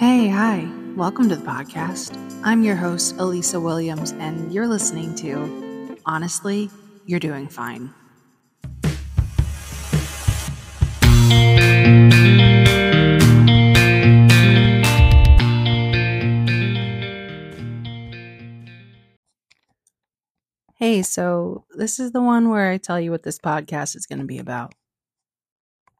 Hey, hi. Welcome to the podcast. I'm your host, Elisa Williams, and you're listening to Honestly, You're Doing Fine. Hey, so this is the one where I tell you what this podcast is going to be about.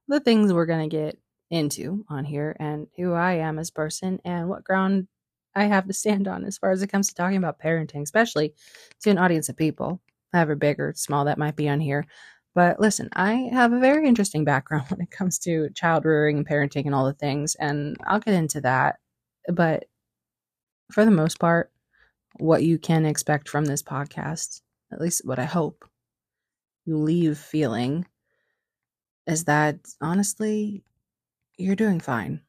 The things we're going to get into on here and who I am as person and what ground I have to stand on as far as it comes to talking about parenting, especially to an audience of people, however big or small that might be on here. But listen, I have a very interesting background when it comes to child rearing and parenting and all the things, and I'll get into that. But for the most part, what you can expect from this podcast, at least what I hope you leave feeling, is that honestly, you're doing fine.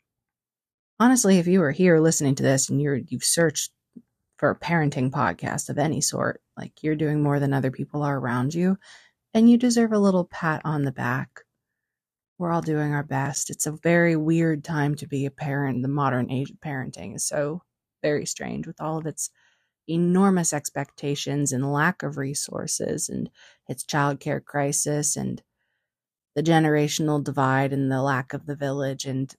Honestly, if you are here listening to this and you're you've searched for a parenting podcast of any sort, like you're doing more than other people are around you, and you deserve a little pat on the back. We're all doing our best. It's a very weird time to be a parent. The modern age of parenting is so very strange with all of its enormous expectations and lack of resources and its childcare crisis and the generational divide and the lack of the village and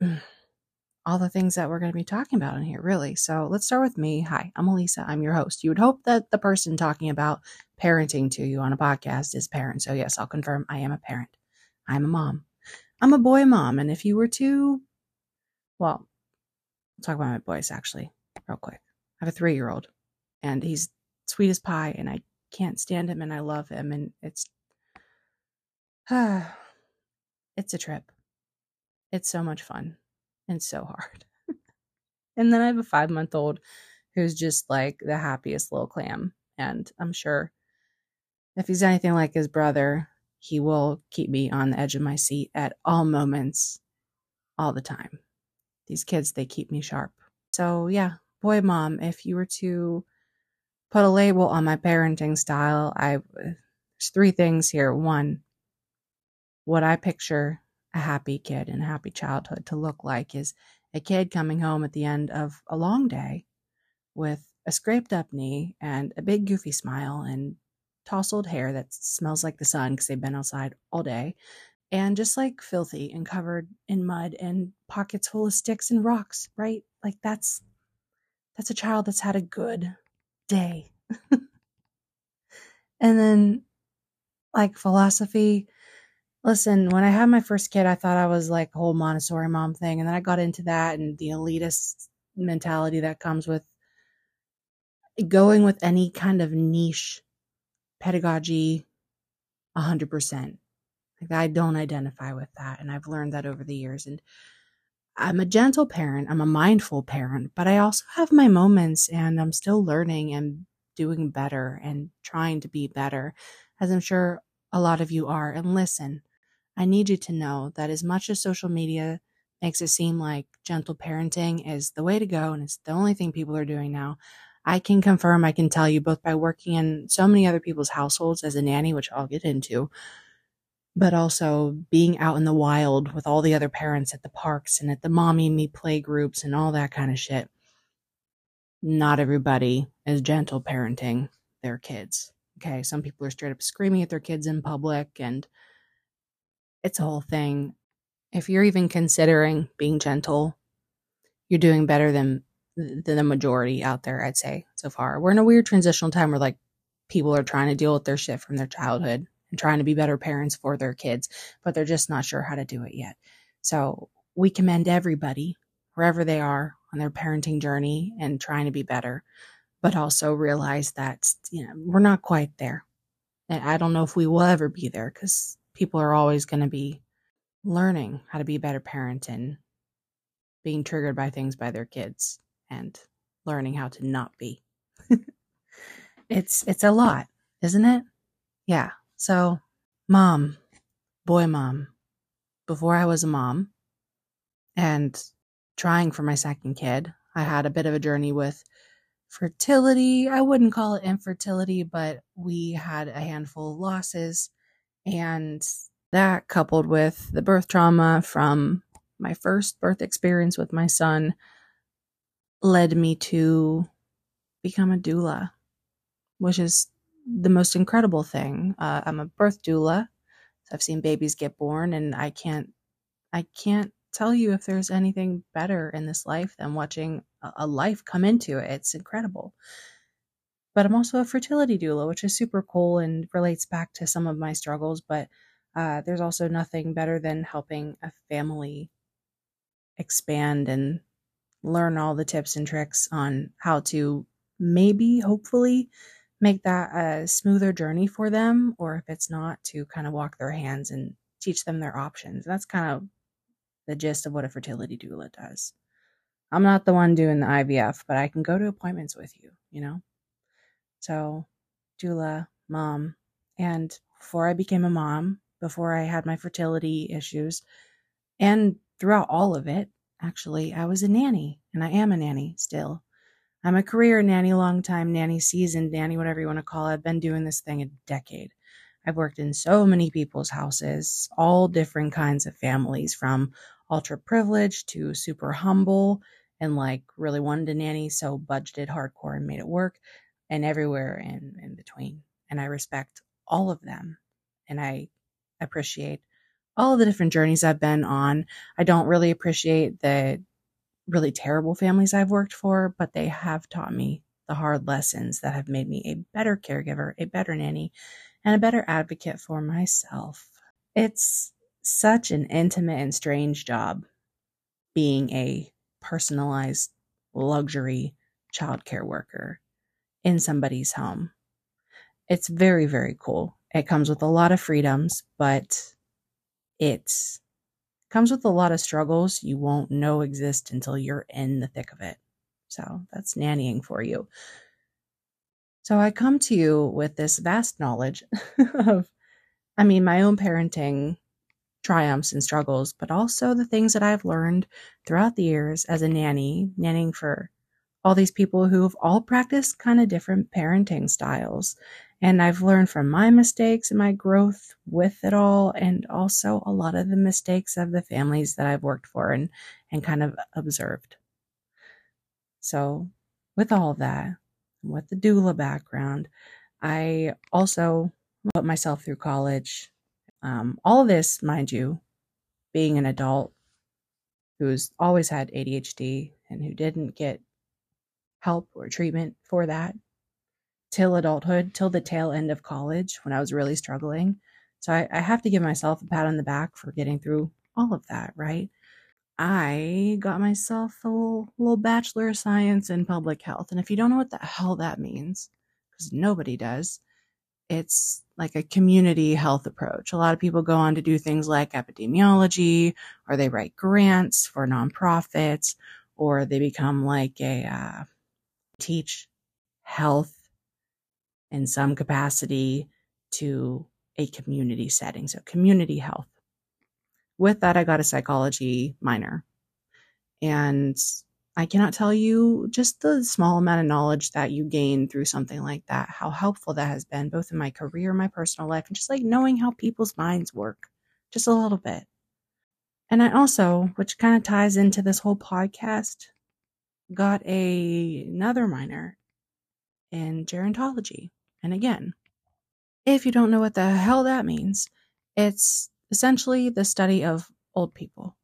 all the things that we're going to be talking about in here, really. So let's start with me. Hi, I'm Elisa. I'm your host. You would hope that the person talking about parenting to you on a podcast is parent. So, yes, I'll confirm I am a parent. I'm a mom. I'm a boy mom. And if you were to, well, I'll talk about my boys actually, real quick. I have a three year old and he's sweet as pie and I can't stand him and I love him. And it's it's a trip. It's so much fun and so hard. and then I have a five month old who's just like the happiest little clam. And I'm sure if he's anything like his brother, he will keep me on the edge of my seat at all moments, all the time. These kids, they keep me sharp. So, yeah, boy, mom, if you were to put a label on my parenting style, I uh, there's three things here. One, what I picture a happy kid and a happy childhood to look like is a kid coming home at the end of a long day with a scraped up knee and a big goofy smile and tousled hair that smells like the sun because they've been outside all day and just like filthy and covered in mud and pockets full of sticks and rocks right? Like that's that's a child that's had a good day. And then like philosophy Listen, when I had my first kid, I thought I was like a whole Montessori mom thing. And then I got into that and the elitist mentality that comes with going with any kind of niche pedagogy 100%. Like I don't identify with that. And I've learned that over the years. And I'm a gentle parent, I'm a mindful parent, but I also have my moments and I'm still learning and doing better and trying to be better, as I'm sure a lot of you are. And listen, I need you to know that as much as social media makes it seem like gentle parenting is the way to go and it's the only thing people are doing now, I can confirm, I can tell you both by working in so many other people's households as a nanny, which I'll get into, but also being out in the wild with all the other parents at the parks and at the mommy me play groups and all that kind of shit. Not everybody is gentle parenting their kids. Okay. Some people are straight up screaming at their kids in public and it's a whole thing. If you're even considering being gentle, you're doing better than than the majority out there, I'd say so far. We're in a weird transitional time where like people are trying to deal with their shit from their childhood and trying to be better parents for their kids, but they're just not sure how to do it yet. So we commend everybody wherever they are on their parenting journey and trying to be better, but also realize that you know we're not quite there. And I don't know if we will ever be there because people are always going to be learning how to be a better parent and being triggered by things by their kids and learning how to not be. it's it's a lot, isn't it? Yeah. So, mom, boy mom, before I was a mom and trying for my second kid, I had a bit of a journey with fertility. I wouldn't call it infertility, but we had a handful of losses and that coupled with the birth trauma from my first birth experience with my son led me to become a doula, which is the most incredible thing. Uh, I'm a birth doula. So I've seen babies get born, and I can't, I can't tell you if there's anything better in this life than watching a, a life come into it. It's incredible. But I'm also a fertility doula, which is super cool and relates back to some of my struggles. But uh, there's also nothing better than helping a family expand and learn all the tips and tricks on how to maybe, hopefully, make that a smoother journey for them, or if it's not, to kind of walk their hands and teach them their options. That's kind of the gist of what a fertility doula does. I'm not the one doing the IVF, but I can go to appointments with you, you know? So, doula, mom. And before I became a mom, before I had my fertility issues, and throughout all of it, actually, I was a nanny, and I am a nanny still. I'm a career nanny, long time nanny, seasoned nanny, whatever you want to call it. I've been doing this thing a decade. I've worked in so many people's houses, all different kinds of families, from ultra privileged to super humble and like really wanted a nanny, so budgeted hardcore and made it work, and everywhere in, in between. And I respect all of them. And I appreciate all the different journeys I've been on. I don't really appreciate the really terrible families I've worked for, but they have taught me the hard lessons that have made me a better caregiver, a better nanny, and a better advocate for myself. It's such an intimate and strange job being a personalized luxury childcare worker in somebody's home. It's very, very cool. It comes with a lot of freedoms, but it comes with a lot of struggles you won't know exist until you're in the thick of it. So that's nannying for you. So I come to you with this vast knowledge of, I mean, my own parenting triumphs and struggles, but also the things that I've learned throughout the years as a nanny, nannying for all these people who've all practiced kind of different parenting styles. And I've learned from my mistakes and my growth with it all, and also a lot of the mistakes of the families that I've worked for and, and kind of observed. So, with all of that, with the doula background, I also put myself through college. Um, all this, mind you, being an adult who's always had ADHD and who didn't get help or treatment for that till adulthood, till the tail end of college when I was really struggling. So I, I have to give myself a pat on the back for getting through all of that, right? I got myself a little, little Bachelor of Science in Public Health. And if you don't know what the hell that means, because nobody does, it's like a community health approach. A lot of people go on to do things like epidemiology, or they write grants for nonprofits, or they become like a uh, teach health in some capacity to a community setting. So, community health. With that, I got a psychology minor. And I cannot tell you just the small amount of knowledge that you gain through something like that, how helpful that has been, both in my career, my personal life, and just like knowing how people's minds work just a little bit. And I also, which kind of ties into this whole podcast, got a, another minor in gerontology. And again, if you don't know what the hell that means, it's essentially the study of old people.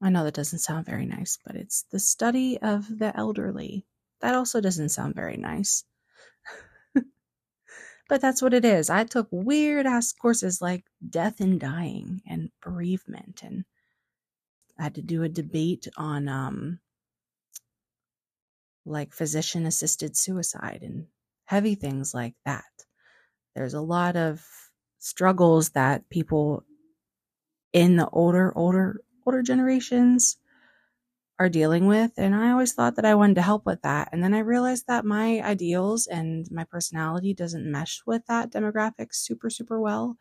I know that doesn't sound very nice, but it's the study of the elderly. That also doesn't sound very nice. but that's what it is. I took weird ass courses like death and dying and bereavement and I had to do a debate on um like physician assisted suicide and heavy things like that. There's a lot of struggles that people in the older, older, older generations are dealing with. And I always thought that I wanted to help with that. And then I realized that my ideals and my personality doesn't mesh with that demographic super, super well.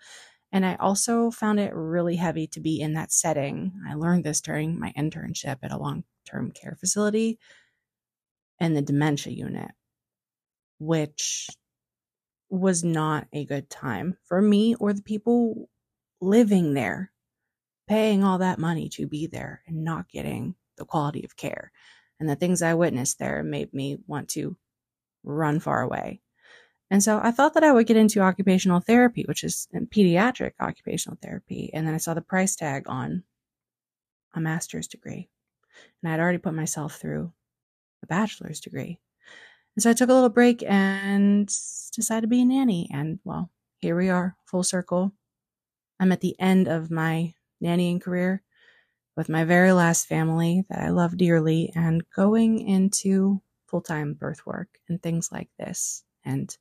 And I also found it really heavy to be in that setting. I learned this during my internship at a long term care facility and the dementia unit, which was not a good time for me or the people living there. paying all that money to be there and not getting the quality of care. And the things I witnessed there made me want to run far away. And so I thought that I would get into occupational therapy, which is pediatric occupational therapy. And then I saw the price tag on a master's degree. And I'd already put myself through a bachelor's degree. And so I took a little break and decided to be a nanny. And well, here we are, full circle. I'm at the end of my nannying career with my very last family that I love dearly and going into full time birth work and things like this and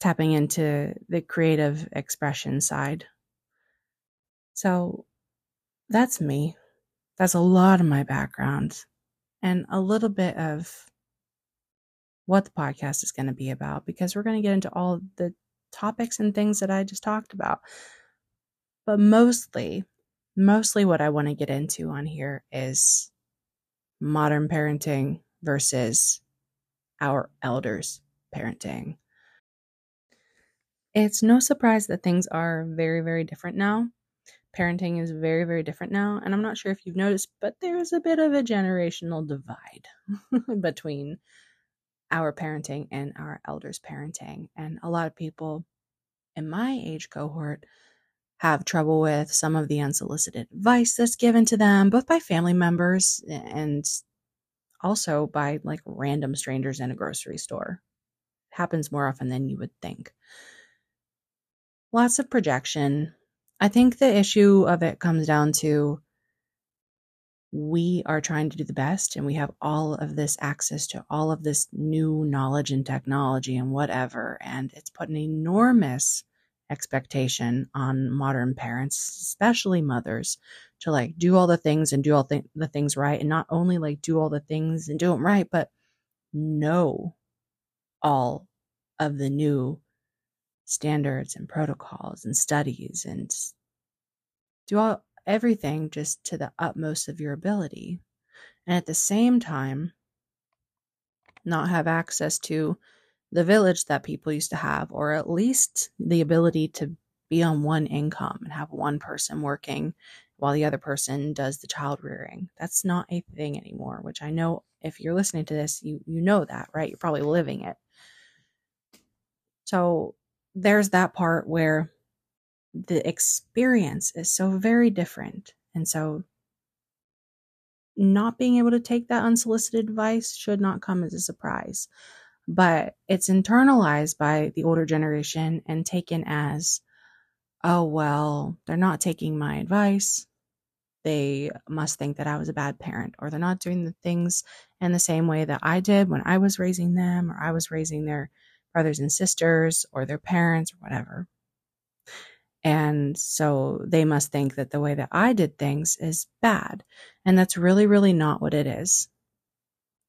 tapping into the creative expression side. So that's me. That's a lot of my background and a little bit of what the podcast is going to be about because we're going to get into all the topics and things that I just talked about. But mostly, mostly what I want to get into on here is modern parenting versus our elders parenting. It's no surprise that things are very, very different now. Parenting is very, very different now. And I'm not sure if you've noticed, but there's a bit of a generational divide between our parenting and our elders' parenting. And a lot of people in my age cohort have trouble with some of the unsolicited advice that's given to them, both by family members and also by like random strangers in a grocery store. It happens more often than you would think. Lots of projection. I think the issue of it comes down to we are trying to do the best and we have all of this access to all of this new knowledge and technology and whatever. And it's put an enormous expectation on modern parents, especially mothers, to like do all the things and do all th- the things right. And not only like do all the things and do them right, but know all of the new standards and protocols and studies and do all everything just to the utmost of your ability. And at the same time, not have access to the village that people used to have, or at least the ability to be on one income and have one person working while the other person does the child rearing. That's not a thing anymore, which I know if you're listening to this, you you know that, right? You're probably living it. So there's that part where the experience is so very different. And so not being able to take that unsolicited advice should not come as a surprise but it's internalized by the older generation and taken as, oh, well, they're not taking my advice. They must think that I was a bad parent, or they're not doing the things in the same way that I did when I was raising them, or I was raising their brothers and sisters, or their parents, or whatever. And so they must think that the way that I did things is bad. And that's really, really not what it is.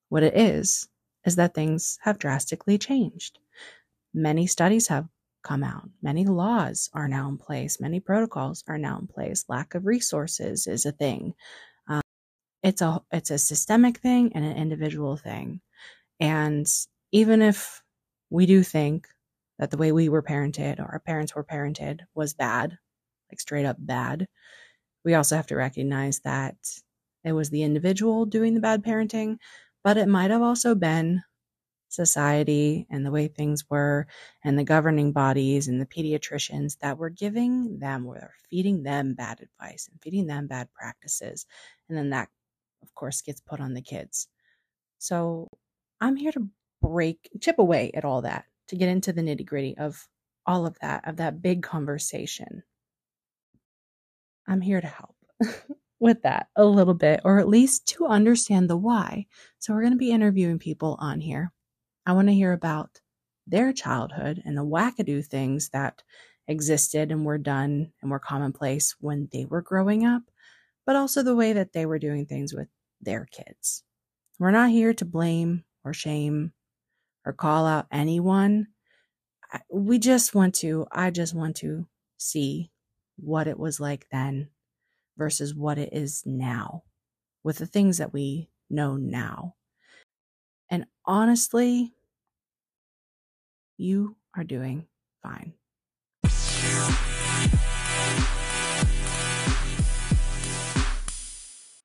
What it is is that things have drastically changed. Many studies have come out. Many laws are now in place. Many protocols are now in place. Lack of resources is a thing. Um, it's a it's a systemic thing and an individual thing. And even if we do think that the way we were parented or our parents were parented was bad, like straight up bad, we also have to recognize that it was the individual doing the bad parenting, but it might have also been society and the way things were and the governing bodies and the pediatricians that were giving them or feeding them bad advice and feeding them bad practices. And then that of course gets put on the kids. So i'm here to break chip away at all that to get into the nitty gritty of all of that of that big conversation i'm here to help with that a little bit, or at least to understand the why. So, we're going to be interviewing people on here. I want to hear about their childhood and the wackadoo things that existed and were done and were commonplace when they were growing up, but also the way that they were doing things with their kids. We're not here to blame or shame or call out anyone. We just want to, I just want to see what it was like then versus what it is now with the things that we know now. And honestly, you are doing fine.